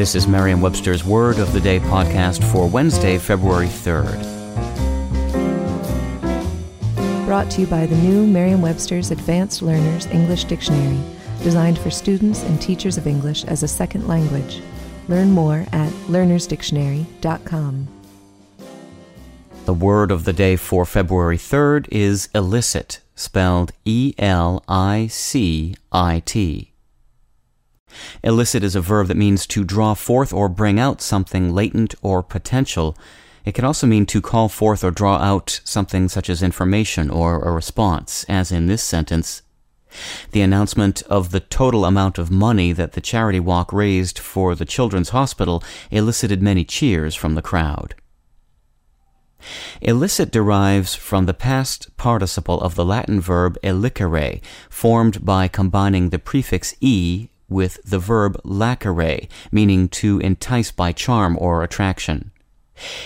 This is Merriam-Webster's Word of the Day podcast for Wednesday, February 3rd. Brought to you by the new Merriam-Webster's Advanced Learners English Dictionary, designed for students and teachers of English as a second language. Learn more at learnersdictionary.com. The word of the day for February 3rd is elicit, spelled E L I C I T. Elicit is a verb that means to draw forth or bring out something latent or potential. It can also mean to call forth or draw out something such as information or a response, as in this sentence. The announcement of the total amount of money that the charity walk raised for the Children's Hospital elicited many cheers from the crowd. Elicit derives from the past participle of the Latin verb elicere, formed by combining the prefix e with the verb lacere, meaning to entice by charm or attraction.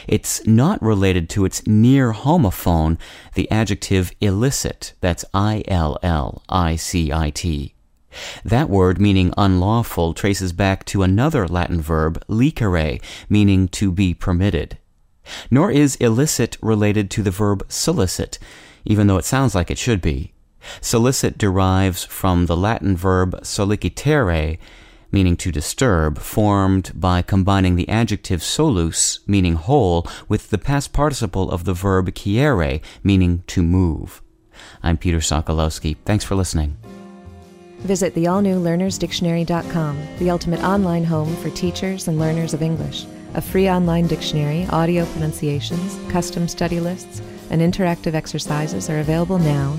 It's not related to its near homophone, the adjective illicit, that's I-L-L-I-C-I-T. That word, meaning unlawful, traces back to another Latin verb, licere, meaning to be permitted. Nor is elicit related to the verb solicit, even though it sounds like it should be. Solicit derives from the Latin verb sollicitare, meaning to disturb, formed by combining the adjective sollus, meaning whole, with the past participle of the verb ciere, meaning to move. I'm Peter Sokolowski. Thanks for listening. Visit the all-new learnersdictionary.com, the ultimate online home for teachers and learners of English. A free online dictionary, audio pronunciations, custom study lists, and interactive exercises are available now